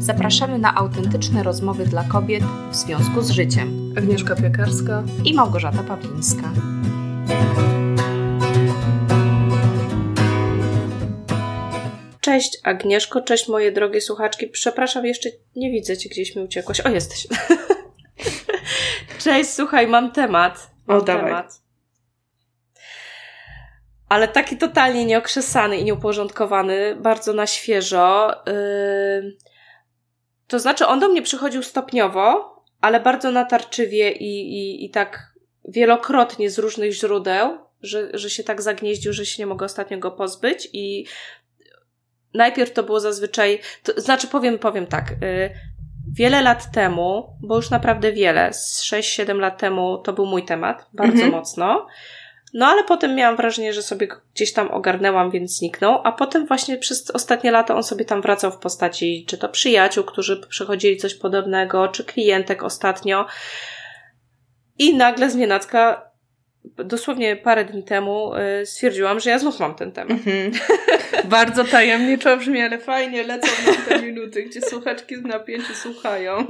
Zapraszamy na autentyczne rozmowy dla kobiet w związku z życiem. Agnieszka Piekarska i Małgorzata Pawlińska. Cześć Agnieszko, cześć moje drogie słuchaczki. Przepraszam, jeszcze nie widzę cię, gdzieś mi uciekłaś. O, jesteś. cześć, słuchaj, mam temat. Mam o, dawaj. temat. Ale taki totalnie nieokrzesany i nieuporządkowany, bardzo na świeżo. Yy... To znaczy, on do mnie przychodził stopniowo, ale bardzo natarczywie i, i, i tak wielokrotnie z różnych źródeł, że, że się tak zagnieździł, że się nie mogę ostatnio go pozbyć i najpierw to było zazwyczaj, to znaczy powiem, powiem tak, yy, wiele lat temu, bo już naprawdę wiele, z 6-7 lat temu to był mój temat, bardzo mhm. mocno. No ale potem miałam wrażenie, że sobie gdzieś tam ogarnęłam, więc zniknął, a potem właśnie przez ostatnie lata on sobie tam wracał w postaci czy to przyjaciół, którzy przychodzili coś podobnego, czy klientek ostatnio. I nagle z nienacka, dosłownie parę dni temu, yy, stwierdziłam, że ja znów mam ten temat. Mhm. Bardzo tajemniczo brzmi, ale fajnie lecą nam te minuty, gdzie słuchaczki z napięciu słuchają.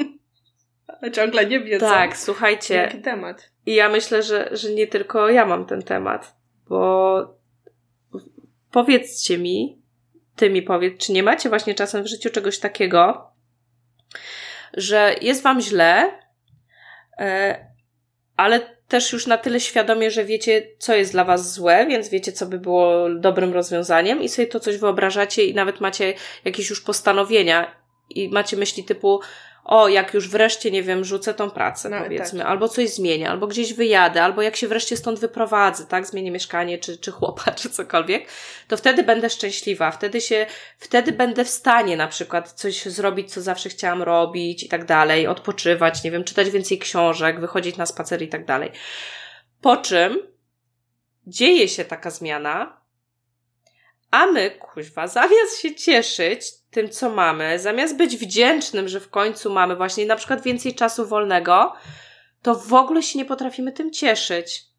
Ciągle nie wiedzą. Tak, słuchajcie. Jaki temat. I ja myślę, że, że nie tylko ja mam ten temat, bo powiedzcie mi, ty mi powiedz, czy nie macie właśnie czasem w życiu czegoś takiego, że jest wam źle, e, ale też już na tyle świadomie, że wiecie, co jest dla was złe, więc wiecie, co by było dobrym rozwiązaniem i sobie to coś wyobrażacie i nawet macie jakieś już postanowienia i macie myśli typu, o, jak już wreszcie, nie wiem, rzucę tą pracę, no, powiedzmy, tak. albo coś zmienię, albo gdzieś wyjadę, albo jak się wreszcie stąd wyprowadzę, tak, zmienię mieszkanie, czy, czy chłopa, czy cokolwiek, to wtedy będę szczęśliwa, wtedy się, wtedy będę w stanie na przykład coś zrobić, co zawsze chciałam robić i tak dalej, odpoczywać, nie wiem, czytać więcej książek, wychodzić na spacer i tak dalej. Po czym dzieje się taka zmiana, a my, kuźwa, zamiast się cieszyć tym, co mamy, zamiast być wdzięcznym, że w końcu mamy właśnie na przykład więcej czasu wolnego, to w ogóle się nie potrafimy tym cieszyć.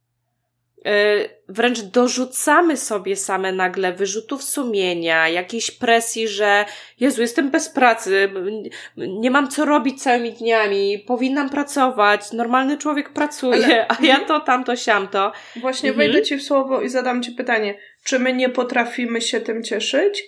Yy, wręcz dorzucamy sobie same nagle wyrzutów sumienia, jakiejś presji, że Jezu, jestem bez pracy, nie mam co robić całymi dniami, powinnam pracować, normalny człowiek pracuje, Ale... a ja to, tamto, siamto. Właśnie mhm. wejdę Ci w słowo i zadam Ci pytanie, czy my nie potrafimy się tym cieszyć?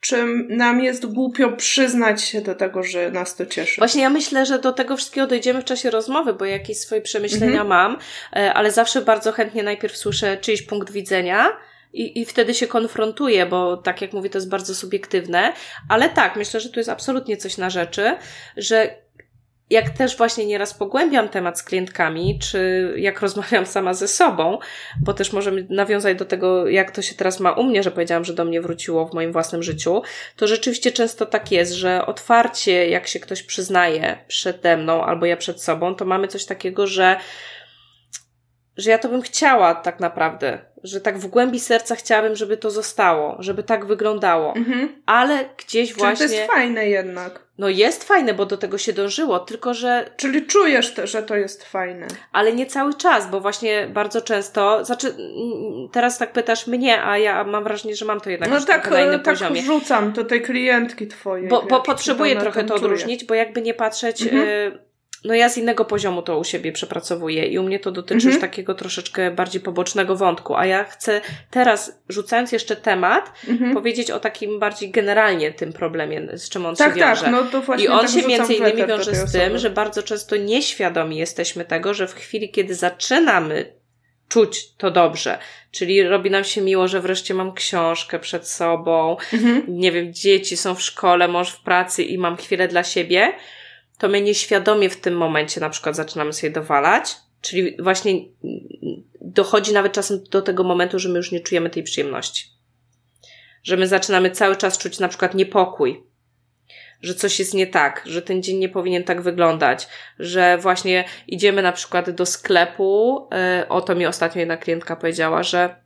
Czy nam jest głupio przyznać się do tego, że nas to cieszy. Właśnie ja myślę, że do tego wszystkiego dojdziemy w czasie rozmowy, bo jakieś swoje przemyślenia mhm. mam, e, ale zawsze bardzo chętnie najpierw słyszę czyjś punkt widzenia. I, I wtedy się konfrontuję, bo tak jak mówię, to jest bardzo subiektywne, ale tak, myślę, że tu jest absolutnie coś na rzeczy, że jak też właśnie nieraz pogłębiam temat z klientkami, czy jak rozmawiam sama ze sobą, bo też możemy nawiązać do tego, jak to się teraz ma u mnie, że powiedziałam, że do mnie wróciło w moim własnym życiu, to rzeczywiście często tak jest, że otwarcie, jak się ktoś przyznaje przede mną albo ja przed sobą, to mamy coś takiego, że że ja to bym chciała tak naprawdę, że tak w głębi serca chciałabym, żeby to zostało, żeby tak wyglądało. Mhm. Ale gdzieś Czyli właśnie. to jest fajne jednak. No jest fajne, bo do tego się dążyło, tylko że. Czyli czujesz też, że to jest fajne. Ale nie cały czas, bo właśnie bardzo często. Znaczy, teraz tak pytasz mnie, a ja mam wrażenie, że mam to jednak no tak, na innym tak poziomie. rzucam do tej klientki twojej. Bo, bo potrzebuję trochę to odróżnić, bo jakby nie patrzeć. Mhm. Y no ja z innego poziomu to u siebie przepracowuję i u mnie to dotyczy mhm. już takiego troszeczkę bardziej pobocznego wątku, a ja chcę teraz, rzucając jeszcze temat, mhm. powiedzieć o takim bardziej generalnie tym problemie, z czym on tak, się wiąże. Tak, no to właśnie I on tak się między innymi wiąże z tym, że bardzo często nieświadomi jesteśmy tego, że w chwili, kiedy zaczynamy czuć to dobrze. Czyli robi nam się miło, że wreszcie mam książkę przed sobą, mhm. nie wiem, dzieci są w szkole, mąż w pracy i mam chwilę dla siebie, to my nieświadomie w tym momencie na przykład zaczynamy sobie dowalać, czyli właśnie dochodzi nawet czasem do tego momentu, że my już nie czujemy tej przyjemności. Że my zaczynamy cały czas czuć na przykład niepokój, że coś jest nie tak, że ten dzień nie powinien tak wyglądać, że właśnie idziemy na przykład do sklepu, yy, o to mi ostatnio jedna klientka powiedziała, że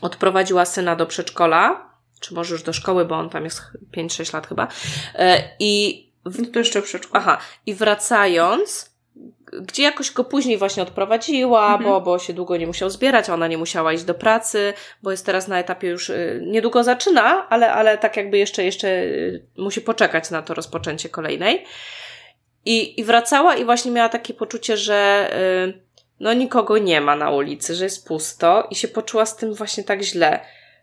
odprowadziła syna do przedszkola, czy może już do szkoły, bo on tam jest 5-6 lat chyba, yy, i. No to jeszcze przedszkolu. Aha. I wracając, gdzie jakoś go później właśnie odprowadziła, Mhm. bo, bo się długo nie musiał zbierać, ona nie musiała iść do pracy, bo jest teraz na etapie już y, niedługo zaczyna, ale, ale tak jakby jeszcze, jeszcze y, musi poczekać na to rozpoczęcie kolejnej. I, I wracała i właśnie miała takie poczucie, że y, no nikogo nie ma na ulicy, że jest pusto i się poczuła z tym właśnie tak źle.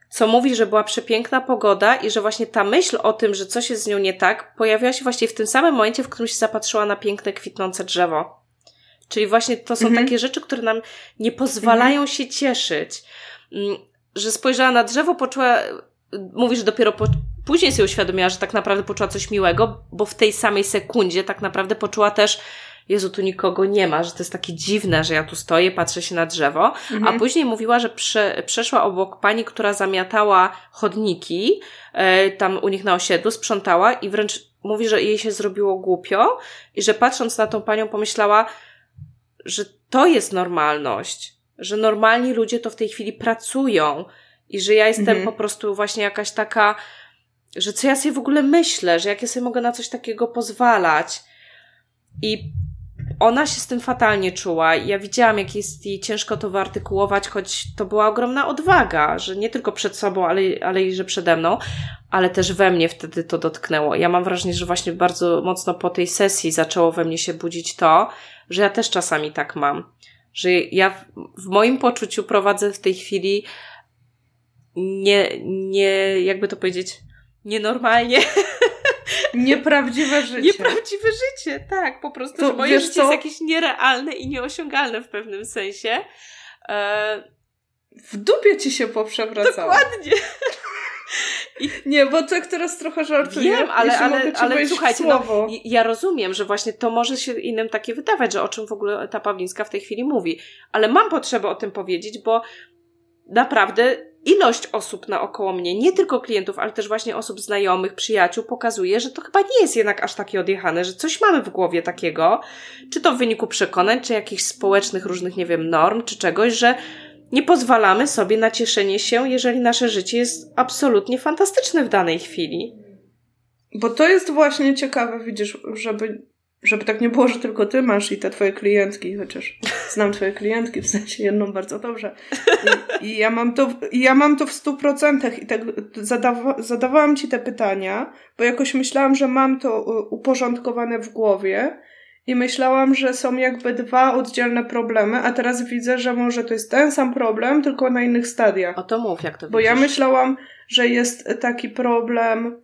Co mówi, że była przepiękna pogoda i że właśnie ta myśl o tym, że coś jest z nią nie tak, pojawiła się właśnie w tym samym momencie, w którym się zapatrzyła na piękne, kwitnące drzewo. Czyli właśnie to są Mhm. takie rzeczy, które nam nie pozwalają się cieszyć. Mm, Że spojrzała na drzewo, poczuła, mówi, że dopiero po, później sobie uświadomiła, że tak naprawdę poczuła coś miłego, bo w tej samej sekundzie tak naprawdę poczuła też, Jezu, tu nikogo nie ma, że to jest takie dziwne, że ja tu stoję, patrzę się na drzewo. Mhm. A później mówiła, że prze, przeszła obok pani, która zamiatała chodniki, e, tam u nich na osiedlu, sprzątała i wręcz mówi, że jej się zrobiło głupio i że patrząc na tą panią pomyślała, że to jest normalność, że normalni ludzie to w tej chwili pracują i że ja jestem Mhm. po prostu właśnie jakaś taka, że co ja sobie w ogóle myślę, że jak ja sobie mogę na coś takiego pozwalać. I ona się z tym fatalnie czuła. Ja widziałam, jak jest jej ciężko to wyartykułować, choć to była ogromna odwaga, że nie tylko przed sobą, ale, ale i że przede mną, ale też we mnie wtedy to dotknęło. Ja mam wrażenie, że właśnie bardzo mocno po tej sesji zaczęło we mnie się budzić to, że ja też czasami tak mam. Że ja w, w moim poczuciu prowadzę w tej chwili nie, nie, jakby to powiedzieć, nienormalnie, Nieprawdziwe życie. nieprawdziwe życie, tak, po prostu, To że moje życie co? jest jakieś nierealne i nieosiągalne w pewnym sensie. E, W dupie ci się poprzewracało. dokładnie. Nie, bo tak teraz trochę żartuję. Wiem, ale, ale, ale słuchajcie, no, słowo. i- ja rozumiem, że właśnie to może się innym takie wydawać, że o czym w ogóle ta Pawlińska w tej chwili mówi. Ale mam potrzebę o tym powiedzieć, bo naprawdę ilość osób naokoło mnie, nie tylko klientów, ale też właśnie osób znajomych, przyjaciół, pokazuje, że to chyba nie jest jednak aż takie odjechane, że coś mamy w głowie takiego, czy to w wyniku przekonań, czy jakichś społecznych różnych, nie wiem, norm, czy czegoś, że nie pozwalamy sobie na cieszenie się, jeżeli nasze życie jest absolutnie fantastyczne w danej chwili. Bo to jest właśnie ciekawe, widzisz, żeby, żeby tak nie było, że tylko ty masz i te twoje klientki, chociaż znam twoje klientki, w sensie jedną bardzo dobrze. I, i ja, mam to, i ja mam to w stu procentach i tak zadawa, zadawałam ci te pytania, bo jakoś myślałam, że mam to y, uporządkowane w głowie i myślałam, że są jakby dwa oddzielne problemy, a teraz widzę, że może to jest ten sam problem, tylko na innych stadiach. O to mów, jak to Bo widzisz. ja myślałam, że jest taki problem.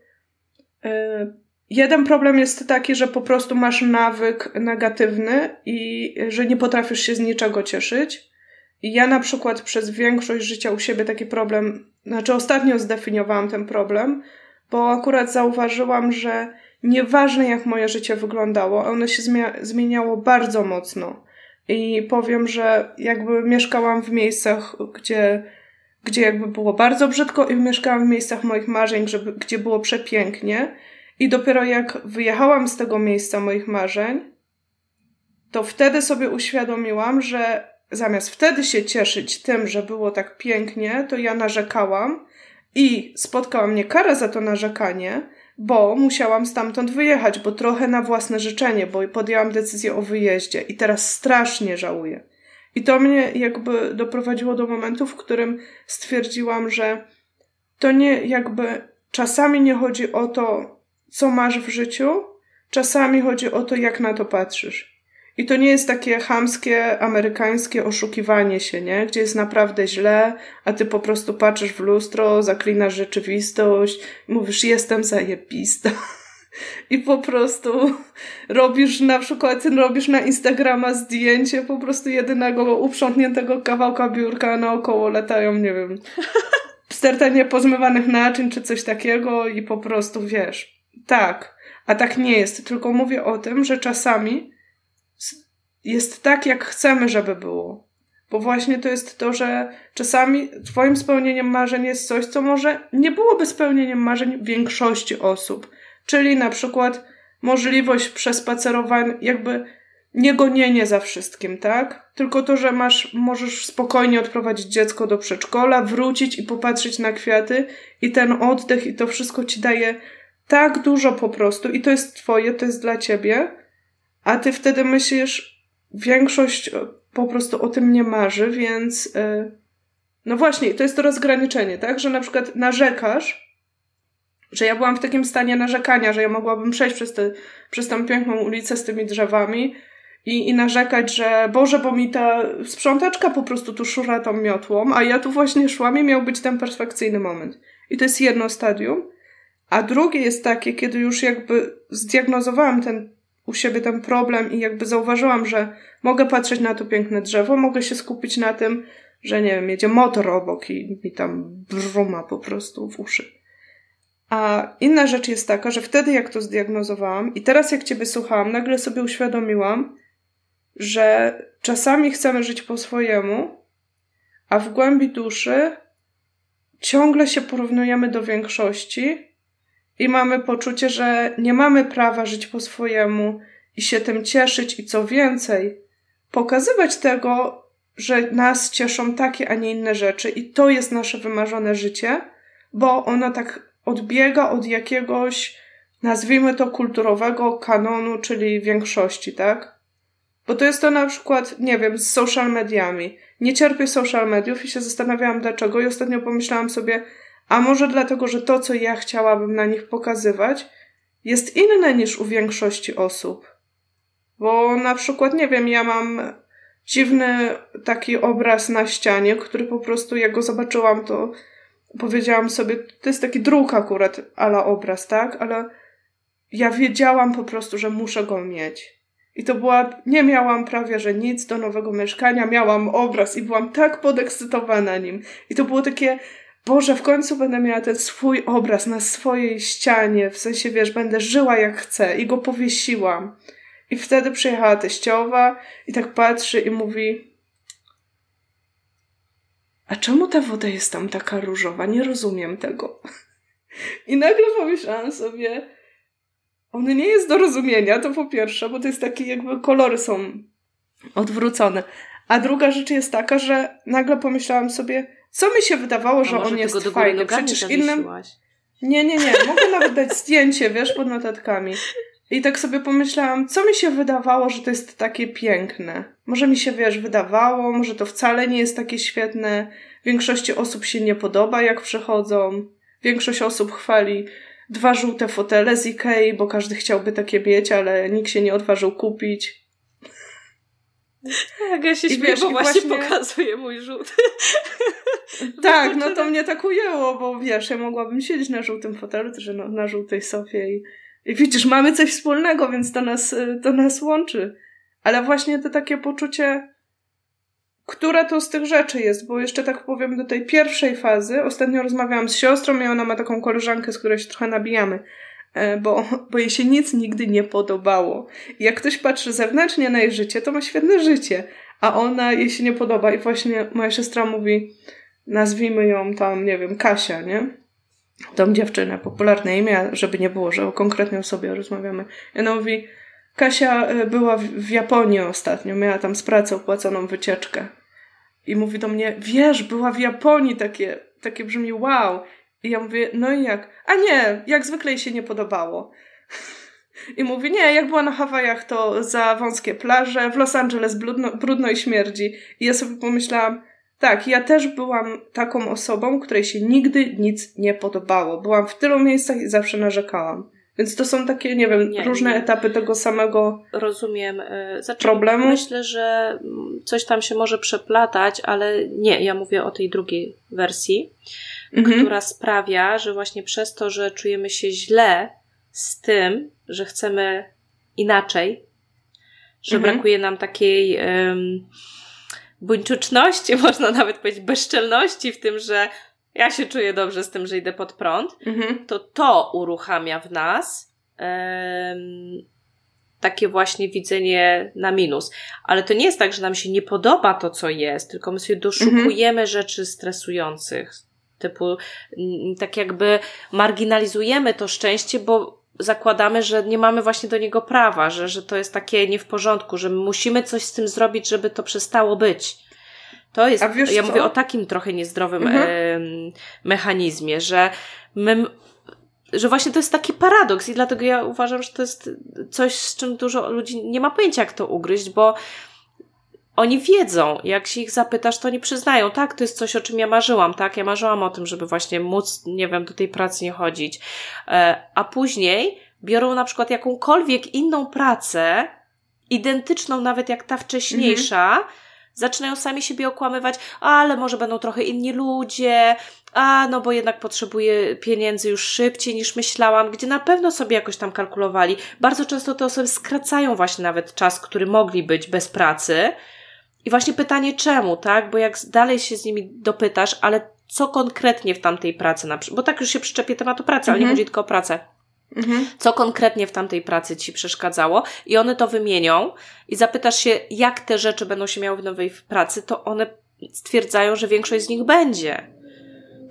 y, Jeden problem jest taki, że po prostu masz nawyk negatywny i że nie potrafisz się z niczego cieszyć. I ja na przykład przez większość życia u siebie taki problem, znaczy ostatnio zdefiniowałam ten problem, bo akurat zauważyłam, że nieważne jak moje życie wyglądało, ono się zmieniało bardzo mocno. I powiem, że jakby mieszkałam w miejscach, gdzie gdzie jakby było bardzo brzydko i mieszkałam w miejscach moich marzeń, żeby, gdzie było przepięknie. I dopiero jak wyjechałam z tego miejsca moich marzeń, to wtedy sobie uświadomiłam, że zamiast wtedy się cieszyć tym, że było tak pięknie, to ja narzekałam i spotkała mnie kara za to narzekanie, bo musiałam stamtąd wyjechać, bo trochę na własne życzenie, bo podjęłam decyzję o wyjeździe i teraz strasznie żałuję. I to mnie jakby doprowadziło do momentu, w którym stwierdziłam, że to nie jakby czasami nie chodzi o to, co masz w życiu, czasami chodzi o to, jak na to patrzysz. I to nie jest takie chamskie, amerykańskie oszukiwanie się, nie? Gdzie jest naprawdę źle, a ty po prostu patrzysz w lustro, zaklinasz rzeczywistość, mówisz, jestem zajebista. I po prostu robisz na przykład, robisz na Instagrama zdjęcie po prostu jedynego uprzątniętego kawałka biurka, naokoło latają, nie wiem, sterta niepozmywanych naczyń czy coś takiego i po prostu wiesz, tak, a tak nie jest, tylko mówię o tym, że czasami jest tak, jak chcemy, żeby było. Bo właśnie to jest to, że czasami Twoim spełnieniem marzeń jest coś, co może nie byłoby spełnieniem marzeń większości osób. Czyli na przykład możliwość przespacerowania, jakby nie gonienie za wszystkim, tak? Tylko to, że masz, możesz spokojnie odprowadzić dziecko do przedszkola, wrócić i popatrzeć na kwiaty i ten oddech i to wszystko ci daje tak dużo po prostu i to jest twoje, to jest dla ciebie, a ty wtedy myślisz, większość po prostu o tym nie marzy, więc yy, no właśnie, to jest to rozgraniczenie, tak? Że na przykład narzekasz, że ja byłam w takim stanie narzekania, że ja mogłabym przejść przez, te, przez tą piękną ulicę z tymi drzewami i, i narzekać, że Boże, bo mi ta sprzątaczka po prostu tu szura tą miotłą, a ja tu właśnie szłam i miał być ten perfekcyjny moment. I to jest jedno stadium. A drugie jest takie, kiedy już jakby zdiagnozowałam ten, u siebie ten problem i jakby zauważyłam, że mogę patrzeć na to piękne drzewo, mogę się skupić na tym, że nie wiem, jedzie motor obok i mi tam bruma po prostu w uszy. A inna rzecz jest taka, że wtedy jak to zdiagnozowałam i teraz jak Ciebie słuchałam, nagle sobie uświadomiłam, że czasami chcemy żyć po swojemu, a w głębi duszy ciągle się porównujemy do większości i mamy poczucie, że nie mamy prawa żyć po swojemu i się tym cieszyć i co więcej, pokazywać tego, że nas cieszą takie, a nie inne rzeczy i to jest nasze wymarzone życie, bo ono tak odbiega od jakiegoś, nazwijmy to kulturowego kanonu, czyli większości, tak? Bo to jest to na przykład, nie wiem, z social mediami. Nie cierpię social mediów i się zastanawiałam dlaczego i ostatnio pomyślałam sobie, a może dlatego, że to, co ja chciałabym na nich pokazywać, jest inne niż u większości osób. Bo na przykład, nie wiem, ja mam dziwny taki obraz na ścianie, który po prostu jak go zobaczyłam, to powiedziałam sobie, to jest taki druk akurat, ala obraz, tak? Ale ja wiedziałam po prostu, że muszę go mieć. I to była, nie miałam prawie, że nic do nowego mieszkania, miałam obraz i byłam tak podekscytowana nim. I to było takie, Boże, w końcu będę miała ten swój obraz na swojej ścianie, w sensie, wiesz, będę żyła jak chcę i go powiesiłam. I wtedy przyjechała teściowa i tak patrzy i mówi a czemu ta woda jest tam taka różowa? Nie rozumiem tego. I nagle pomyślałam sobie, on nie jest do rozumienia, to po pierwsze, bo to jest takie jakby kolory są odwrócone. A druga rzecz jest taka, że nagle pomyślałam sobie, co mi się wydawało, że on jest fajny. Przecież innym. Nie, nie, nie. Mogę nawet dać zdjęcie, wiesz, pod notatkami. I tak sobie pomyślałam, co mi się wydawało, że to jest takie piękne. Może mi się, wiesz, wydawało, może to wcale nie jest takie świetne. Większości osób się nie podoba, jak przychodzą. Większość osób chwali dwa żółte fotele z Ikei, bo każdy chciałby takie mieć, ale nikt się nie odważył kupić. Tak, ja się śmieję, bo właśnie, właśnie pokazuje mój żółty. tak, no to mnie tak ujęło, bo wiesz, ja mogłabym siedzieć na żółtym fotelu, też na, na żółtej sofie i, i widzisz, mamy coś wspólnego, więc to nas, to nas łączy. Ale właśnie to takie poczucie, która to z tych rzeczy jest, bo jeszcze tak powiem do tej pierwszej fazy, ostatnio rozmawiałam z siostrą i ona ma taką koleżankę, z której się trochę nabijamy, bo, bo jej się nic nigdy nie podobało. I jak ktoś patrzy zewnętrznie na jej życie, to ma świetne życie, a ona jej się nie podoba i właśnie moja siostra mówi, nazwijmy ją tam, nie wiem, Kasia, nie? Tą dziewczynę, popularne imię, żeby nie było, że o konkretnej osobie rozmawiamy. I ona mówi, Kasia e, była w Japonii ostatnio, miała tam z pracy opłaconą wycieczkę. I mówi do mnie, wiesz, była w Japonii, takie, takie brzmi wow. I ja mówię, no i jak? A nie, jak zwykle jej się nie podobało. I mówi, nie, jak była na Hawajach, to za wąskie plaże, w Los Angeles brudno, brudno i śmierdzi. I ja sobie pomyślałam, tak, ja też byłam taką osobą, której się nigdy nic nie podobało. Byłam w tylu miejscach i zawsze narzekałam. Więc to są takie, nie wiem, nie, różne nie. etapy tego samego Rozumiem. Y, znaczy, problemu. Myślę, że coś tam się może przeplatać, ale nie, ja mówię o tej drugiej wersji, mhm. która sprawia, że właśnie przez to, że czujemy się źle z tym, że chcemy inaczej, że mhm. brakuje nam takiej um, buńczuczności, można nawet powiedzieć bezczelności w tym, że ja się czuję dobrze z tym, że idę pod prąd, mhm. to to uruchamia w nas um, takie właśnie widzenie na minus. Ale to nie jest tak, że nam się nie podoba to, co jest, tylko my sobie doszukujemy mhm. rzeczy stresujących. Typu, tak jakby marginalizujemy to szczęście, bo zakładamy, że nie mamy właśnie do niego prawa, że, że to jest takie nie w porządku, że musimy coś z tym zrobić, żeby to przestało być. To jest, ja co? mówię o takim trochę niezdrowym mhm. e, mechanizmie, że my, że właśnie to jest taki paradoks i dlatego ja uważam, że to jest coś, z czym dużo ludzi nie ma pojęcia, jak to ugryźć, bo oni wiedzą, jak się ich zapytasz, to nie przyznają, tak, to jest coś, o czym ja marzyłam, tak, ja marzyłam o tym, żeby właśnie móc, nie wiem, do tej pracy nie chodzić, e, a później biorą na przykład jakąkolwiek inną pracę, identyczną nawet jak ta wcześniejsza, mhm. zaczynają sami siebie okłamywać, ale może będą trochę inni ludzie, a no bo jednak potrzebuję pieniędzy już szybciej niż myślałam, gdzie na pewno sobie jakoś tam kalkulowali. Bardzo często te osoby skracają właśnie nawet czas, który mogli być bez pracy. I właśnie pytanie czemu, tak? Bo jak dalej się z nimi dopytasz, ale co konkretnie w tamtej pracy, na przykład, bo tak już się przyczepię tematu pracy, mhm. ale nie mhm. chodzi tylko o pracę. Mhm. Co konkretnie w tamtej pracy ci przeszkadzało, i one to wymienią, i zapytasz się, jak te rzeczy będą się miały w nowej pracy, to one stwierdzają, że większość z nich będzie.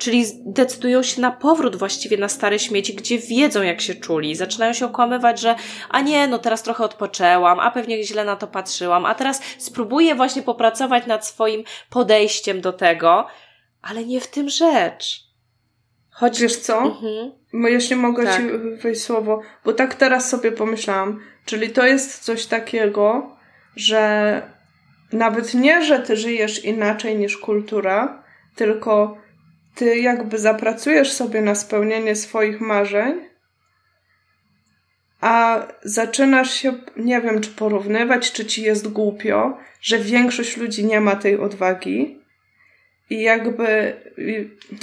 Czyli decydują się na powrót właściwie na stare śmieci, gdzie wiedzą, jak się czuli. Zaczynają się okłamywać, że a nie, no teraz trochę odpoczęłam, a pewnie źle na to patrzyłam, a teraz spróbuję właśnie popracować nad swoim podejściem do tego, ale nie w tym rzecz. Choć... Wiesz co? Mhm. Bo jeśli mogę tak. ci wejść słowo, bo tak teraz sobie pomyślałam, czyli to jest coś takiego, że nawet nie, że ty żyjesz inaczej niż kultura, tylko ty jakby zapracujesz sobie na spełnienie swoich marzeń, a zaczynasz się, nie wiem, czy porównywać, czy ci jest głupio, że większość ludzi nie ma tej odwagi. I jakby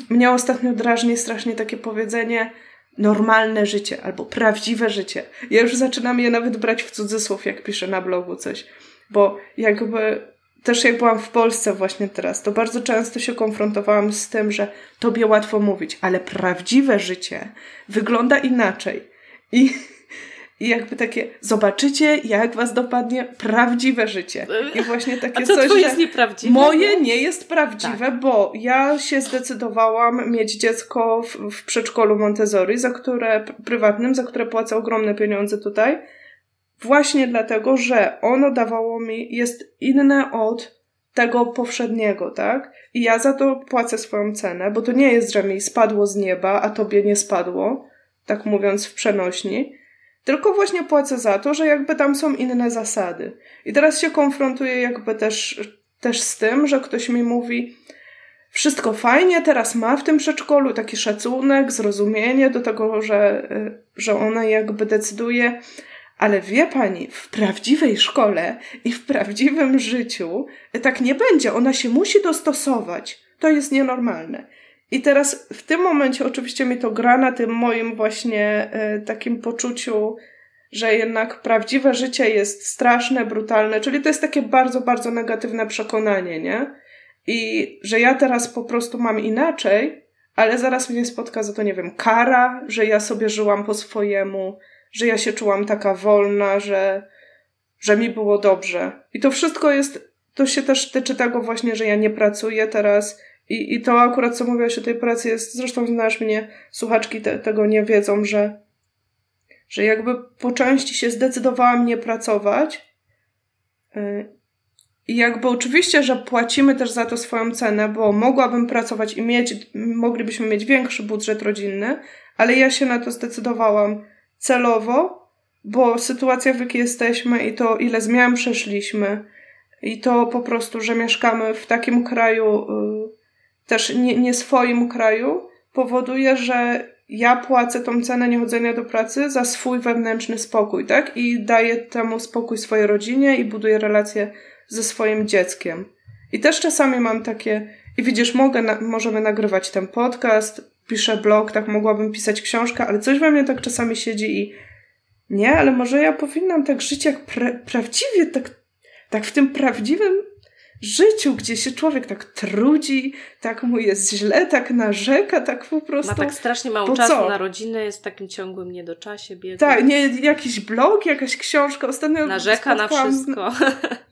mnie ostatnio drażni strasznie takie powiedzenie normalne życie albo prawdziwe życie. Ja już zaczynam je nawet brać w cudzysłów, jak piszę na blogu coś, bo jakby też jak byłam w Polsce właśnie teraz, to bardzo często się konfrontowałam z tym, że tobie łatwo mówić, ale prawdziwe życie wygląda inaczej. I, i jakby takie, zobaczycie, jak was dopadnie prawdziwe życie. I właśnie takie A co coś, jest nieprawdziwe? moje nie jest prawdziwe, tak. bo ja się zdecydowałam mieć dziecko w, w przedszkolu Montessori, za które, prywatnym, za które płacę ogromne pieniądze tutaj Właśnie dlatego, że ono dawało mi, jest inne od tego powszedniego, tak? I ja za to płacę swoją cenę, bo to nie jest, że mi spadło z nieba, a tobie nie spadło, tak mówiąc w przenośni, tylko właśnie płacę za to, że jakby tam są inne zasady. I teraz się konfrontuję jakby też, też z tym, że ktoś mi mówi, wszystko fajnie, teraz ma w tym przedszkolu taki szacunek, zrozumienie do tego, że, że ona jakby decyduje, ale wie pani, w prawdziwej szkole i w prawdziwym życiu tak nie będzie. Ona się musi dostosować. To jest nienormalne. I teraz w tym momencie oczywiście mi to gra na tym moim właśnie e, takim poczuciu, że jednak prawdziwe życie jest straszne, brutalne, czyli to jest takie bardzo, bardzo negatywne przekonanie, nie? I że ja teraz po prostu mam inaczej, ale zaraz mnie spotka za to, nie wiem, kara, że ja sobie żyłam po swojemu, że ja się czułam taka wolna, że, że mi było dobrze. I to wszystko jest, to się też tyczy tego właśnie, że ja nie pracuję teraz i, i to akurat, co mówiłaś o tej pracy jest, zresztą znasz mnie, słuchaczki te, tego nie wiedzą, że, że jakby po części się zdecydowałam nie pracować y, i jakby oczywiście, że płacimy też za to swoją cenę, bo mogłabym pracować i mieć, moglibyśmy mieć większy budżet rodzinny, ale ja się na to zdecydowałam celowo, bo sytuacja, w jakiej jesteśmy i to, ile zmian przeszliśmy, i to po prostu, że mieszkamy w takim kraju, y, też nie, nie swoim kraju, powoduje, że ja płacę tą cenę niechodzenia do pracy za swój wewnętrzny spokój, tak? I daję temu spokój swojej rodzinie i buduję relacje ze swoim dzieckiem. I też czasami mam takie, i widzisz, mogę, możemy nagrywać ten podcast, piszę blog, tak mogłabym pisać książkę, ale coś we mnie tak czasami siedzi i nie, ale może ja powinnam tak żyć jak pra prawdziwie, tak, tak w tym prawdziwym życiu, gdzie się człowiek tak trudzi, tak mu jest źle, tak narzeka, tak po prostu. Ma tak strasznie mało czasu co? na rodzinę, jest w takim ciągłym niedoczasie, biegu. Tak, nie, jakiś blog, jakaś książka. Ostatnio Narzeka na wszystko.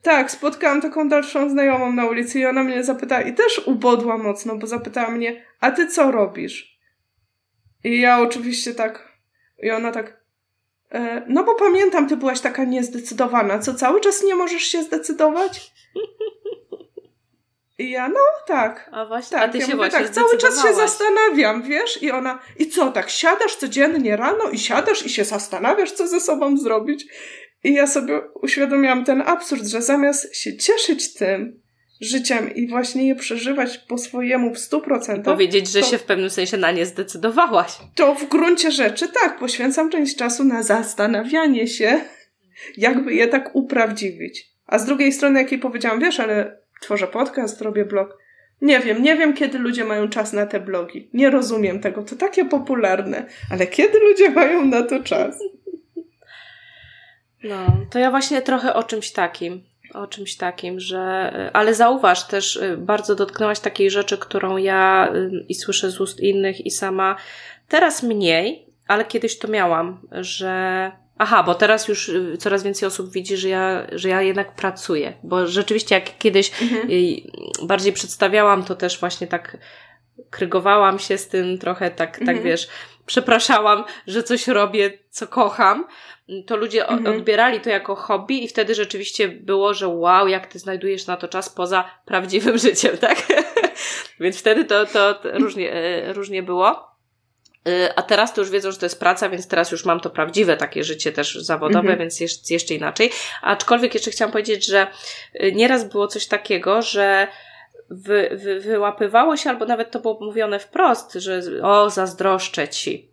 Tak, spotkałam taką dalszą znajomą na ulicy i ona mnie zapytała, i też ubodła mocno, bo zapytała mnie, a ty co robisz? I ja oczywiście tak, i ona tak, e, no bo pamiętam, ty byłaś taka niezdecydowana, co cały czas nie możesz się zdecydować? I ja, no tak. A właśnie, tak. a ty ja się mówię, właśnie tak, cały czas się zastanawiam, wiesz? I ona, i co, tak siadasz codziennie rano i siadasz i się zastanawiasz, co ze sobą zrobić? I ja sobie uświadomiłam ten absurd, że zamiast się cieszyć tym życiem i właśnie je przeżywać po swojemu w stu procentach. Powiedzieć, że to, się w pewnym sensie na nie zdecydowałaś. To w gruncie rzeczy tak, poświęcam część czasu na zastanawianie się, jakby je tak uprawdziwić. A z drugiej strony, jak jej powiedziałam, wiesz, ale tworzę podcast, robię blog. Nie wiem, nie wiem, kiedy ludzie mają czas na te blogi. Nie rozumiem tego, to takie popularne. Ale kiedy ludzie mają na to czas? No, to ja właśnie trochę o czymś takim. O czymś takim, że. Ale zauważ też, y, bardzo dotknęłaś takiej rzeczy, którą ja y, i słyszę z ust innych, i sama teraz mniej, ale kiedyś to miałam, że Aha, bo teraz już y, coraz więcej osób widzi, że ja, że ja jednak pracuję. Bo rzeczywiście, jak kiedyś mhm. Y, bardziej przedstawiałam, to też właśnie tak krygowałam się z tym trochę, tak, tak mhm. tak wiesz, przepraszałam, że coś robię, co kocham. To ludzie mhm. odbierali to jako hobby i wtedy rzeczywiście było, że wow, jak ty znajdujesz na to czas poza prawdziwym życiem, tak? Więc wtedy to, to, to różnie, y, różnie było. Y, a teraz to już wiedzą, że to jest praca, więc teraz już mam to prawdziwe takie życie też zawodowe, mhm. więc jest jeszcze inaczej. Aczkolwiek jeszcze chciałam powiedzieć, że y, nieraz było coś takiego, że wy, wy, wyłapywało się, albo nawet to było mówione wprost, że o, zazdroszczę ci.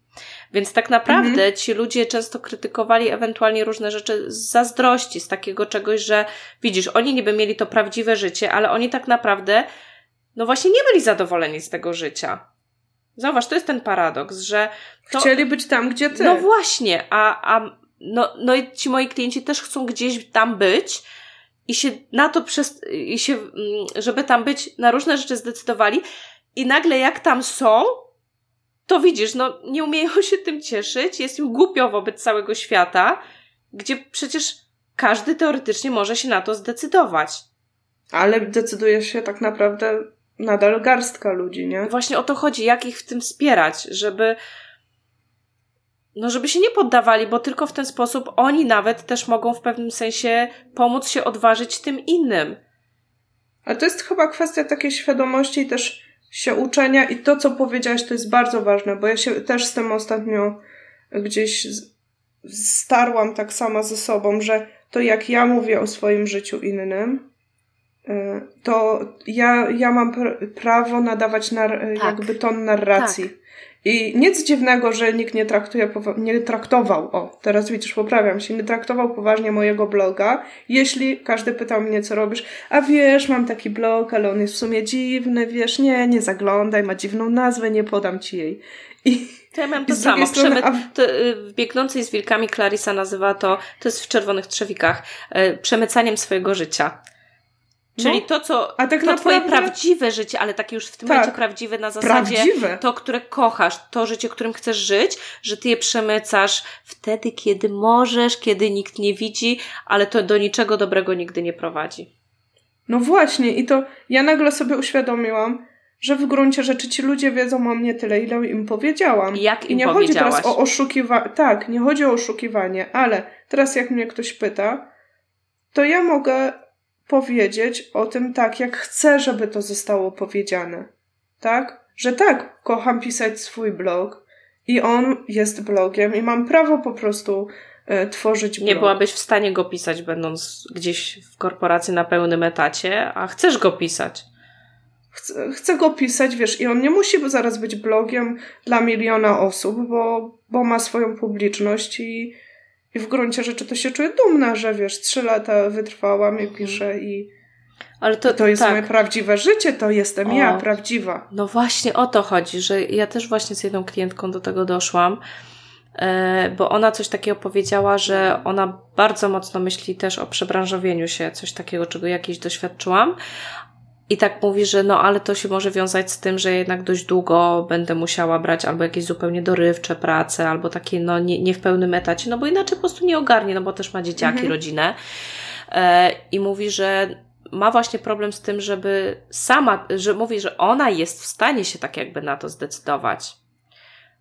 Więc tak naprawdę mhm. ci ludzie często krytykowali ewentualnie różne rzeczy z zazdrości, z takiego czegoś, że widzisz, oni niby mieli to prawdziwe życie, ale oni tak naprawdę, no właśnie nie byli zadowoleni z tego życia. Zauważ, to jest ten paradoks, że. To, Chcieli być tam, gdzie ty. No właśnie, a, a no, no i ci moi klienci też chcą gdzieś tam być i się na to przez, i się, mm, żeby tam być, na różne rzeczy zdecydowali i nagle jak tam są, to widzisz, no nie umieją się tym cieszyć, jest im głupio wobec całego świata, gdzie przecież każdy teoretycznie może się na to zdecydować. Ale decyduje się tak naprawdę nadal garstka ludzi, nie? Właśnie o to chodzi, jak ich w tym wspierać, żeby no żeby się nie poddawali, bo tylko w ten sposób oni nawet też mogą w pewnym sensie pomóc się odważyć tym innym. Ale to jest chyba kwestia takiej świadomości i też się uczenia i to, co powiedziałaś, to jest bardzo ważne, bo ja się też z tym ostatnio gdzieś starłam tak sama ze sobą, że to jak ja mówię o swoim życiu innym, to ja, ja mam prawo nadawać nar tak. jakby ton narracji. Tak. I nic dziwnego, że nikt nie traktuje, nie traktował, o, teraz widzisz, poprawiam się, nie traktował poważnie mojego bloga, jeśli każdy pytał mnie, co robisz, a wiesz, mam taki blog, ale on jest w sumie dziwny, wiesz, nie, nie zaglądaj, ma dziwną nazwę, nie podam ci jej. I, to ja mam to samo. Strony, Przemy- to, y, w Biegnącej z wilkami Clarissa nazywa to, to jest w Czerwonych Trzewikach, y, przemycaniem swojego życia. Czyli no, to, co. A tak to naprawdę... twoje prawdziwe życie, ale takie już w tym tak, momencie prawdziwe na zasadzie prawdziwe. to, które kochasz, to życie, którym chcesz żyć, że ty je przemycasz wtedy, kiedy możesz, kiedy nikt nie widzi, ale to do niczego dobrego nigdy nie prowadzi. No właśnie, i to ja nagle sobie uświadomiłam, że w gruncie rzeczy ci ludzie wiedzą o mnie tyle, ile im powiedziałam. Jak im I nie chodzi teraz o oszukiwanie. Tak, nie chodzi o oszukiwanie, ale teraz jak mnie ktoś pyta, to ja mogę powiedzieć o tym tak, jak chcę, żeby to zostało powiedziane. Tak? Że tak, kocham pisać swój blog i on jest blogiem i mam prawo po prostu e, tworzyć blog. Nie byłabyś w stanie go pisać, będąc gdzieś w korporacji na pełnym etacie, a chcesz go pisać. Chcę, chcę go pisać, wiesz, i on nie musi zaraz być blogiem dla miliona osób, bo, bo ma swoją publiczność i, i w gruncie rzeczy to się czuję dumna, że wiesz, trzy lata wytrwałam i mhm. piszę i, ale to, I to jest tak. moje prawdziwe życie, to jestem o, ja, prawdziwa. No właśnie o to chodzi, że ja też właśnie z jedną klientką do tego doszłam, e, bo ona coś takiego powiedziała, że ona bardzo mocno myśli też o przebranżowieniu się, coś takiego, czego jakieś doświadczyłam, i tak mówi, że no ale to się może wiązać z tym, że jednak dość długo będę musiała brać albo jakieś zupełnie dorywcze prace, albo takie no nie, nie w pełnym etacie, no bo inaczej po prostu nie ogarnie, no bo też ma dzieciaki, mhm. rodzinę. E, I mówi, że ma właśnie problem z tym, żeby sama, że mówi, że ona jest w stanie się tak jakby na to zdecydować.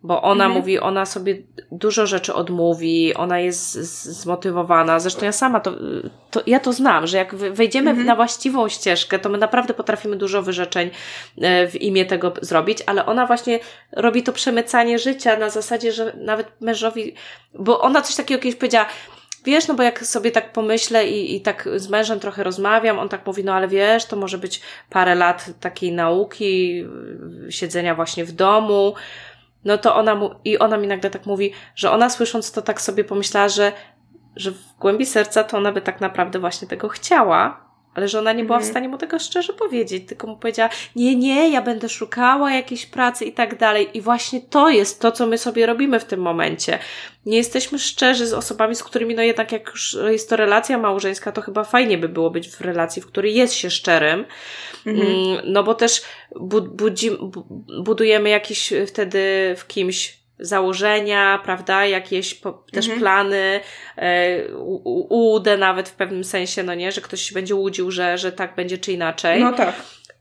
Bo ona mhm. mówi, ona sobie dużo rzeczy odmówi, ona jest zmotywowana. Zresztą ja sama to, to ja to znam, że jak wejdziemy mhm. na właściwą ścieżkę, to my naprawdę potrafimy dużo wyrzeczeń e, w imię tego zrobić, ale ona właśnie robi to przemycanie życia na zasadzie, że nawet mężowi, bo ona coś takiego kiedyś powiedziała, wiesz, no bo jak sobie tak pomyślę i, i tak z mężem trochę rozmawiam, on tak mówi, no ale wiesz, to może być parę lat takiej nauki, siedzenia właśnie w domu, no to ona mu, i ona mi nagle tak mówi, że ona słysząc to tak sobie pomyślała, że, że w głębi serca to ona by tak naprawdę właśnie tego chciała, ale że ona nie była w mhm. stanie mu tego szczerze powiedzieć, tylko mu powiedziała, nie, nie, ja będę szukała jakiejś pracy i tak dalej. I właśnie to jest to, co my sobie robimy w tym momencie. Nie jesteśmy szczerzy z osobami, z którymi, no jednak jak już jest to relacja małżeńska, to chyba fajnie by było być w relacji, w której jest się szczerym. Mhm. Mm, no bo też budzi, budujemy jakiś wtedy w kimś założenia, prawda, jakieś po, też mhm. plany, ułudę nawet w pewnym sensie, no nie, że ktoś się będzie łudził, że, że tak będzie czy inaczej. No tak.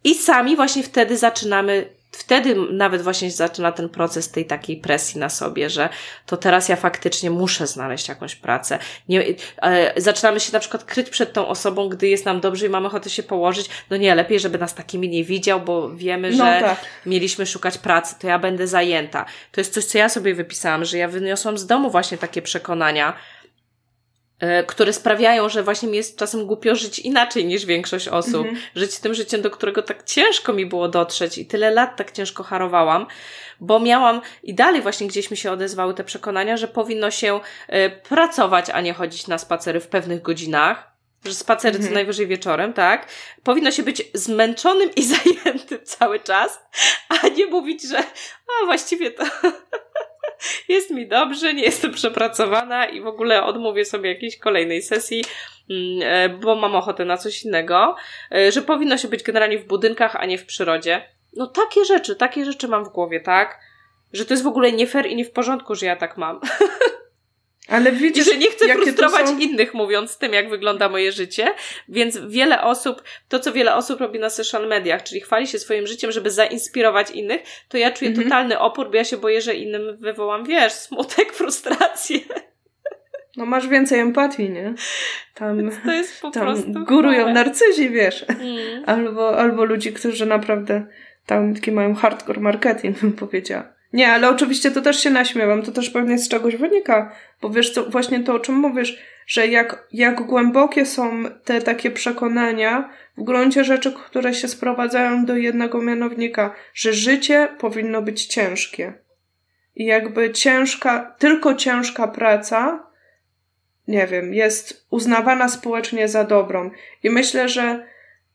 I sami właśnie wtedy zaczynamy wtedy nawet właśnie zaczyna ten proces tej takiej presji na sobie, że to teraz ja faktycznie muszę znaleźć jakąś pracę. Nie, e, zaczynamy się na przykład kryć przed tą osobą, gdy jest nam dobrze i mamy ochotę się położyć. No nie, lepiej, żeby nas takimi nie widział, bo wiemy, no że tak. mieliśmy szukać pracy, to ja będę zajęta. To jest coś, co ja sobie wypisałam, że ja wyniosłam z domu właśnie takie przekonania, które sprawiają, że właśnie mi jest czasem głupio żyć inaczej niż większość osób. Mhm. Żyć tym życiem, do którego tak ciężko mi było dotrzeć i tyle lat tak ciężko harowałam, bo miałam i dalej właśnie gdzieś mi się odezwały te przekonania, że powinno się y, pracować, a nie chodzić na spacery w pewnych godzinach. Że spacery mhm. co najwyżej wieczorem, tak? Powinno się być zmęczonym i zajętym cały czas, a nie mówić, że a właściwie to jest mi dobrze, nie jestem przepracowana i w ogóle odmówię sobie jakiejś kolejnej sesji, mm, e, bo mam ochotę na coś innego, e, że powinno się być generalnie w budynkach, a nie w przyrodzie. No takie rzeczy, takie rzeczy mam w głowie, tak? Że to jest w ogóle nie fair i nie w porządku, że ja tak mam. Ale widzisz, I że nie chcę frustrować są... innych, mówiąc tym, jak wygląda moje życie, więc wiele osób, to co wiele osób robi na social mediach, czyli chwali się swoim życiem, żeby zainspirować innych, to ja czuję mhm. totalny opór, bo ja się boję, że innym wywołam, wiesz, smutek, frustrację. No masz więcej empatii, nie? Tam, to jest po tam prostu górują chore. narcyzi, wiesz. Mm. Albo, albo ludzi, którzy naprawdę tam taki mają hardcore marketing, bym powiedziała. Nie, ale oczywiście to też się naśmiewam, to też pewnie z czegoś wynika, bo wiesz co, właśnie to o czym mówisz, że jak, jak głębokie są te takie przekonania w gruncie rzeczy, które się sprowadzają do jednego mianownika, że życie powinno być ciężkie. I jakby ciężka, tylko ciężka praca, nie wiem, jest uznawana społecznie za dobrą. I myślę, że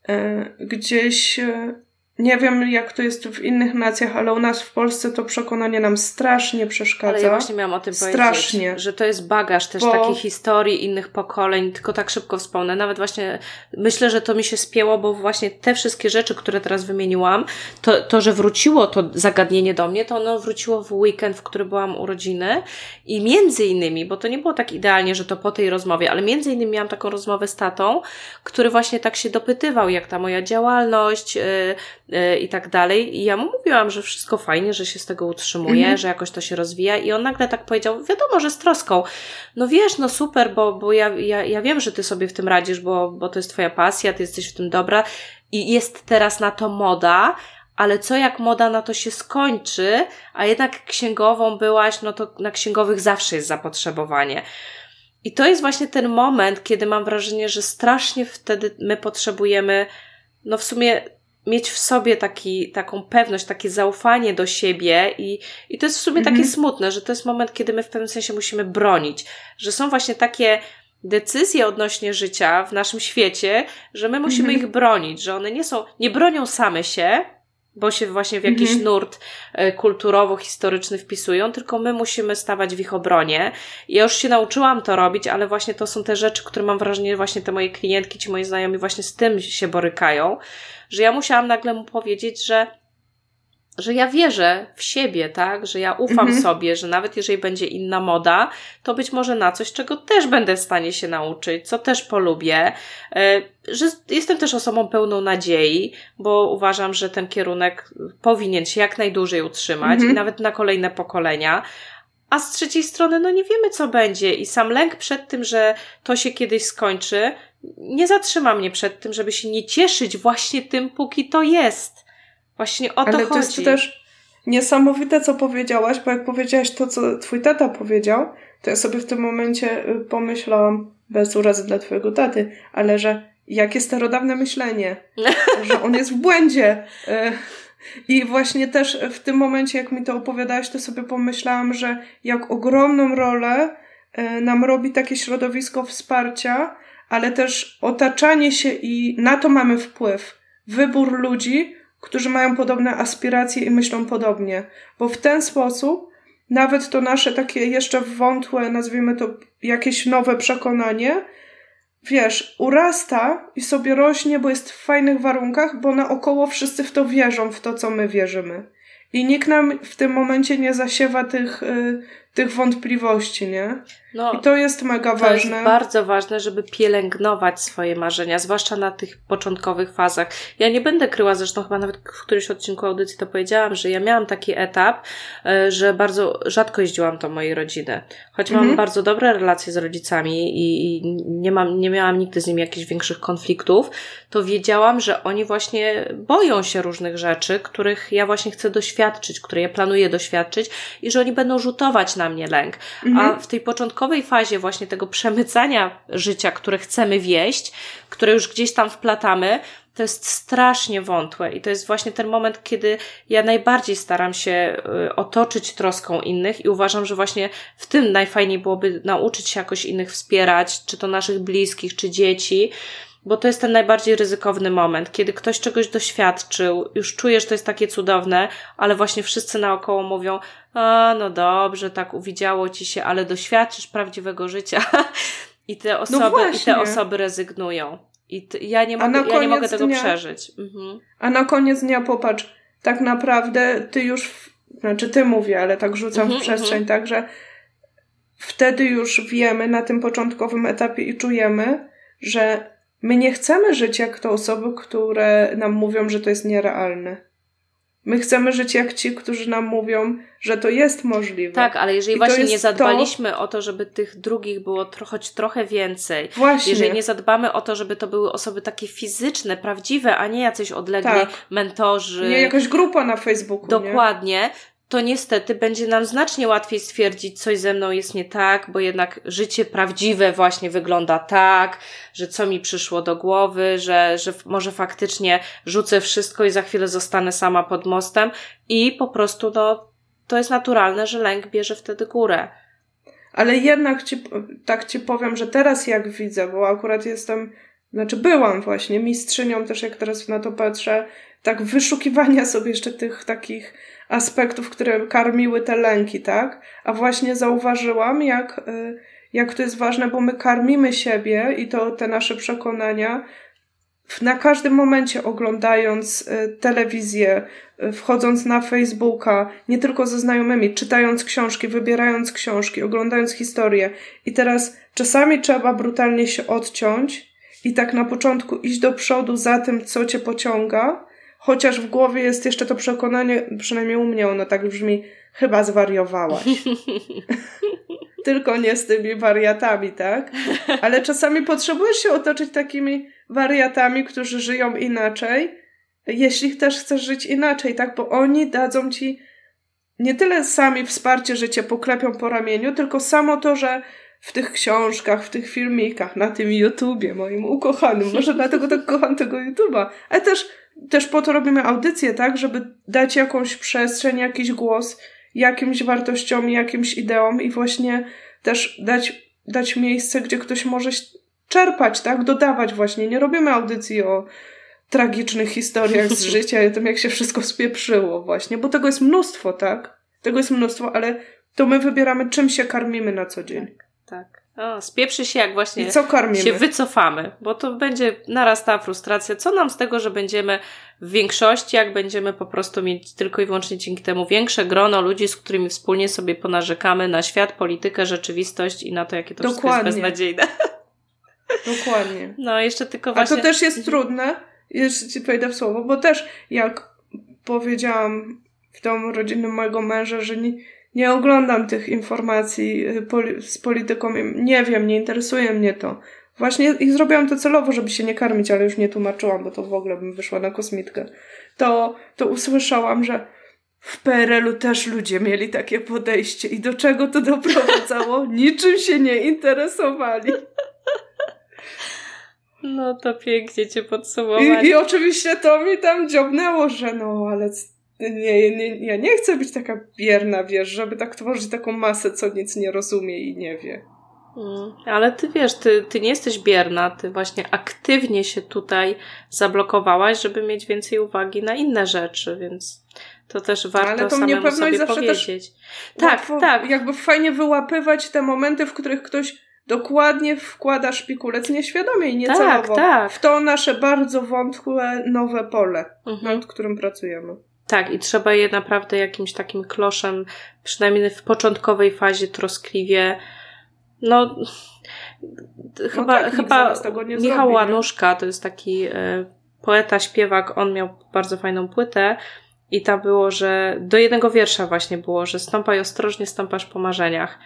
y, gdzieś y, nie wiem, jak to jest w innych nacjach, ale u nas w Polsce to przekonanie nam strasznie przeszkadza. Ale ja właśnie miałam o tym strasznie. powiedzieć, że to jest bagaż też Bo... takiej historii innych pokoleń, tylko tak szybko wspomnę. Nawet właśnie myślę, że to mi się spięło, bo właśnie te wszystkie rzeczy, które teraz wymieniłam, to, to że wróciło to zagadnienie do mnie, to ono wróciło w weekend, w który byłam urodziny i między innymi, bo to nie było tak idealnie, że to po tej rozmowie, ale między innymi miałam taką rozmowę z tatą, który właśnie tak się dopytywał, jak ta moja działalność, yy, i tak dalej. I ja mu mówiłam, że wszystko fajnie, że się z tego utrzymuje, mhm. że jakoś to się rozwija. I on nagle tak powiedział, wiadomo, że z troską. No wiesz, no super, bo, bo ja, ja, ja wiem, że ty sobie w tym radzisz, bo, bo to jest twoja pasja, ty jesteś w tym dobra. I jest teraz na to moda, ale co jak moda na to się skończy, a jednak księgową byłaś, no to na księgowych zawsze jest zapotrzebowanie. I to jest właśnie ten moment, kiedy mam wrażenie, że strasznie wtedy my potrzebujemy, no w sumie mieć w sobie taki, taką pewność, takie zaufanie do siebie i, i to jest w sumie mhm. takie smutne, że to jest moment, kiedy my w pewnym sensie musimy bronić, że są właśnie takie decyzje odnośnie życia w naszym świecie, że my musimy mhm. ich bronić, że one nie są, nie bronią same się, bo się właśnie w jakiś mhm. nurt e, kulturowo-historyczny wpisują, tylko my musimy stawać w ich obronie. Ja już się nauczyłam to robić, ale właśnie to są te rzeczy, które mam wrażenie, właśnie te moje klientki, ci moi znajomi właśnie z tym się borykają, że ja musiałam nagle mu powiedzieć, że że ja wierzę w siebie, tak? Że ja ufam mhm. sobie, że nawet jeżeli będzie inna moda, to być może na coś, czego też będę w stanie się nauczyć, co też polubię, e, że jestem też osobą pełną nadziei, bo uważam, że ten kierunek powinien się jak najdłużej utrzymać mhm. i nawet na kolejne pokolenia. A z trzeciej strony, no nie wiemy, co będzie, i sam lęk przed tym, że to się kiedyś skończy, nie zatrzyma mnie przed tym, żeby się nie cieszyć właśnie tym, póki to jest. Właśnie o to Ale chodzi. to jest też, niesamowite, co powiedziałaś, bo jak powiedziałaś to, co twój tata powiedział, to ja sobie w tym momencie y, pomyślałam, bez urazy dla twojego taty, ale że jakie starodawne myślenie, że on jest w błędzie. I właśnie też w tym momencie, jak mi to opowiadałaś, to sobie pomyślałam, że jak ogromną rolę y, nam robi takie środowisko wsparcia, ale też otaczanie się i na to mamy wpływ. Wybór ludzi, którzy mają podobne aspiracje i myślą podobnie, bo w ten sposób nawet to nasze takie jeszcze wątłe, nazwijmy to jakieś nowe przekonanie, wiesz, urasta i sobie rośnie, bo jest w fajnych warunkach, bo naokoło wszyscy w to wierzą, w to, co my wierzymy. I nikt nam w tym momencie nie zasiewa tych, y, tych wątpliwości, nie? No, I to jest mega to ważne. To jest bardzo ważne, żeby pielęgnować swoje marzenia, zwłaszcza na tych początkowych fazach. Ja nie będę kryła, zresztą chyba nawet w którymś odcinku audycji to powiedziałam, że ja miałam taki etap, e, że bardzo rzadko jeździłam do mojej rodziny. Choć mam mhm. bardzo dobre relacje z rodzicami i, i nie, mam, nie miałam nigdy z nimi jakichś większych konfliktów, to wiedziałam, że oni właśnie boją się różnych rzeczy, których ja właśnie chcę doświadczyć, które ja planuję doświadczyć i że oni będą rzutować na mnie lęk. Mhm. A w tej początkowej fazie właśnie tego przemycania życia, które chcemy wieść, które już gdzieś tam wplatamy, to jest strasznie wątłe i to jest właśnie ten moment, kiedy ja najbardziej staram się y, otoczyć troską innych i uważam, że właśnie w tym najfajniej byłoby nauczyć się jakoś innych wspierać, czy to naszych bliskich, czy dzieci, bo to jest ten najbardziej ryzykowny moment, kiedy ktoś czegoś doświadczył, już czujesz, że to jest takie cudowne, ale właśnie wszyscy naokoło mówią, a no dobrze, tak uwidziało ci się, ale doświadczysz prawdziwego życia. I te no osoby, no i te osoby rezygnują. I t- ja, nie mogę, ja nie mogę tego dnia, przeżyć. Mhm. A na koniec dnia popatrz, tak naprawdę ty już, w, znaczy ty mówię, ale tak rzucam mhm, w przestrzeń, mhm. tak, że wtedy już wiemy na tym początkowym etapie i czujemy, że My nie chcemy żyć jak to osoby, które nam mówią, że to jest nierealne. My chcemy żyć jak ci, którzy nam mówią, że to jest możliwe. Tak, ale jeżeli I właśnie nie zadbaliśmy to... o to, żeby tych drugich było tro choć trochę więcej, właśnie. jeżeli nie zadbamy o to, żeby to były osoby takie fizyczne, prawdziwe, a nie jacyś odlegli tak. mentorzy. Nie jakaś grupa na Facebooku. Dokładnie. Nie? To niestety będzie nam znacznie łatwiej stwierdzić, coś ze mną jest nie tak, bo jednak życie prawdziwe właśnie wygląda tak, że co mi przyszło do głowy, że, że może faktycznie rzucę wszystko i za chwilę zostanę sama pod mostem i po prostu no, to jest naturalne, że lęk bierze wtedy górę. Ale jednak ci, tak ci powiem, że teraz jak widzę, bo akurat jestem, znaczy byłam właśnie mistrzynią też jak teraz na to patrzę, tak wyszukiwania sobie jeszcze tych takich aspektów, które karmiły te lęki, tak? A właśnie zauważyłam, jak, y, jak to jest ważne, bo my karmimy siebie i to te nasze przekonania na każdym momencie oglądając y, telewizję, y, wchodząc na Facebooka, nie tylko ze znajomymi, czytając książki, wybierając książki, oglądając historię. I teraz czasami trzeba brutalnie się odciąć i tak na początku iść do przodu za tym, co cię pociąga, Chociaż w głowie jest jeszcze to przekonanie, przynajmniej u mnie ono tak brzmi, chyba zwariowałaś. Tylko nie z tymi wariatami, tak? Ale czasami potrzebujesz się otoczyć takimi wariatami, którzy żyją inaczej, jeśli też chcesz żyć inaczej, tak? Bo oni dadzą ci nie tyle sami wsparcie, że cię poklepią po ramieniu, tylko samo to, że w tych książkach, w tych filmikach, na tym YouTubie, moim ukochanym, może dlatego tak kocham tego YouTuba, ale też też po to robimy audycję, tak, żeby dać jakąś przestrzeń, jakiś głos jakimś wartościom, jakimś ideom i właśnie też dać, dać miejsce, gdzie ktoś może czerpać, tak, dodawać właśnie. Nie robimy audycji o tragicznych historiach z życia i o tym, jak się wszystko spieprzyło właśnie, bo tego jest mnóstwo, tak? Tego jest mnóstwo, ale to my wybieramy, czym się karmimy na co dzień. Tak, tak. O, spieprzy się, jak właśnie I co karmimy? się wycofamy, bo to będzie narastała frustracja. Co nam z tego, że będziemy w większości, jak będziemy po prostu mieć tylko i wyłącznie dzięki temu większe grono ludzi, z którymi wspólnie sobie ponarzekamy na świat, politykę, rzeczywistość i na to, jakie to Dokładnie. wszystko jest beznadziejne. Dokładnie. No, jeszcze tylko właśnie... A to też jest trudne, jeszcze ci wejdę w słowo, bo też jak powiedziałam w domu rodzinnym mojego męża, że nie, nie oglądam tych informacji y, poli z polityką. Nie wiem, nie interesuje mnie to. Właśnie i zrobiłam to celowo, żeby się nie karmić, ale już nie tłumaczyłam, bo to w ogóle bym wyszła na kosmitkę. To, to usłyszałam, że w PRL-u też ludzie mieli takie podejście i do czego to doprowadzało? Niczym się nie interesowali. No to pięknie cię podsumowali. I, I oczywiście to mi tam dziobnęło, że no ale nie, nie, ja nie chcę być taka bierna, wiesz, żeby tak tworzyć taką masę, co nic nie rozumie i nie wie. Mm, ale ty wiesz, ty, ty nie jesteś bierna, ty właśnie aktywnie się tutaj zablokowałaś, żeby mieć więcej uwagi na inne rzeczy, więc to też warto Ale to samemu sobie powiedzieć. tak, łatwo, tak. Jakby fajnie wyłapywać te momenty, w których ktoś dokładnie wkłada szpikulec nieświadomie i niecelowo tak, tak. w to nasze bardzo wątłe nowe pole, mhm. nad którym pracujemy. Tak, i trzeba je naprawdę jakimś takim kloszem, przynajmniej w początkowej fazie troskliwie. No, no chyba, tak, chyba Michał Łanuszka, to jest taki e, poeta, śpiewak, on miał bardzo fajną płytę i tam było, że do jednego wiersza właśnie było, że stąpaj ostrożnie, stąpasz po marzeniach.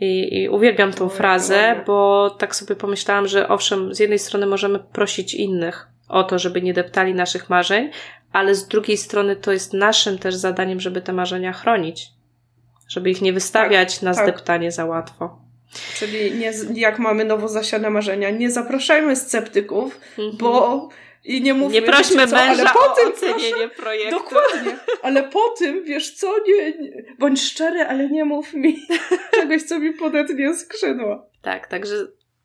I, I uwielbiam tą frazę, bo tak sobie pomyślałam, że owszem, z jednej strony możemy prosić innych o to, żeby nie deptali naszych marzeń, ale z drugiej strony to jest naszym też zadaniem, żeby te marzenia chronić. Żeby ich nie wystawiać tak, na tak. zdeptanie za łatwo. Czyli nie, jak mamy nowo zasiane marzenia, nie zapraszajmy sceptyków, mhm. bo i nie mówmy, Nie prośmy co, ale po o tym, ocenienie proszę, projektu. Dokładnie. Ale po tym, wiesz co, nie, nie, bądź szczery, ale nie mów mi czegoś, co mi podetnie skrzydła. Tak, także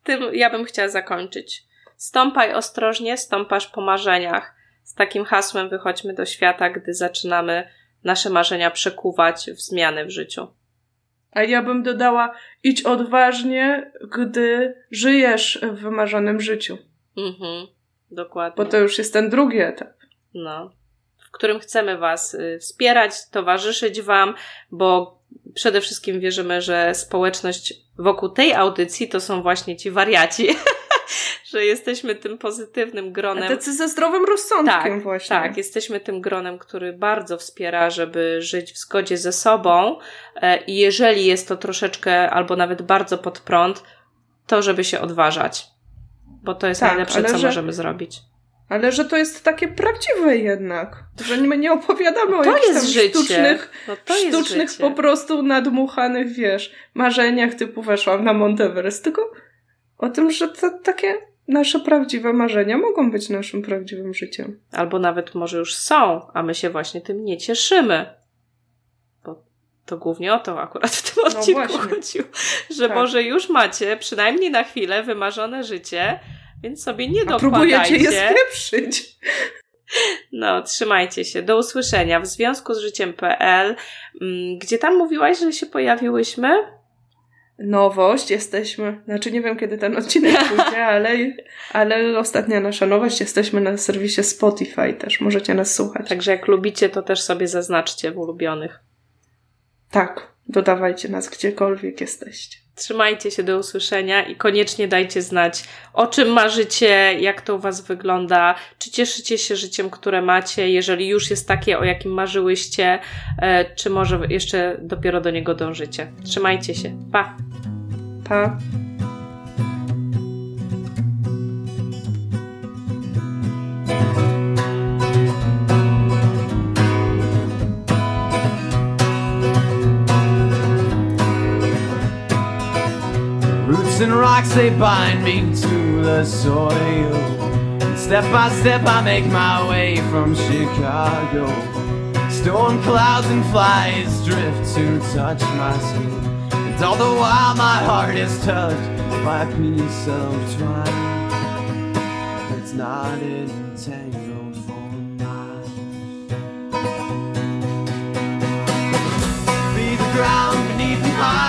tym ja bym chciała zakończyć. Stąpaj ostrożnie, stąpasz po marzeniach. Z takim hasłem wychodźmy do świata, gdy zaczynamy nasze marzenia przekuwać w zmiany w życiu. A ja bym dodała, idź odważnie, gdy żyjesz w wymarzonym życiu. Mhm. Dokładnie. Bo to już jest ten drugi etap. No. W którym chcemy Was y, wspierać, towarzyszyć Wam, bo przede wszystkim wierzymy, że społeczność wokół tej audycji to są właśnie ci wariaci. że jesteśmy tym pozytywnym gronem. Tacy ze zdrowym rozsądkiem tak, właśnie. Tak, jesteśmy tym gronem, który bardzo wspiera, żeby żyć w zgodzie ze sobą e, i jeżeli jest to troszeczkę albo nawet bardzo pod prąd, to żeby się odważać bo to jest tak, najlepsze, co że, możemy zrobić. Ale że to jest takie prawdziwe jednak, że my nie opowiadamy no o jakichś tam życie. sztucznych, no sztucznych po prostu nadmuchanych, wiesz, marzeniach typu weszłam na Monteverest, tylko o tym, że to takie nasze prawdziwe marzenia mogą być naszym prawdziwym życiem. Albo nawet może już są, a my się właśnie tym nie cieszymy. Bo to głównie o to akurat w tym no odcinku no chodziło, że tak. może już macie przynajmniej na chwilę wymarzone życie, więc sobie nie dokładajcie. próbujecie je spieprzyć. No, trzymajcie się. Do usłyszenia w związku z życiem.pl. Mm, gdzie tam mówiłaś, że się pojawiłyśmy? Nowość jesteśmy, znaczy nie wiem kiedy ten odcinek pójdzie, ale, ale ostatnia nasza nowość, jesteśmy na serwisie Spotify też, możecie nas słuchać. Także jak lubicie, to też sobie zaznaczcie w ulubionych. Tak, dodawajcie nas gdziekolwiek jesteście. Trzymajcie się do usłyszenia i koniecznie dajcie znać, o czym marzycie, jak to u Was wygląda, czy cieszycie się życiem, które macie, jeżeli już jest takie, o jakim marzyłyście, e, czy może jeszcze dopiero do niego dążycie. Trzymajcie się. Pa! Pa! and rocks they bind me to the soil. And step by step I make my way from Chicago. Storm clouds and flies drift to touch my skin. And all the while my heart is touched by a piece of twine that's not entangled for miles. Be the ground beneath my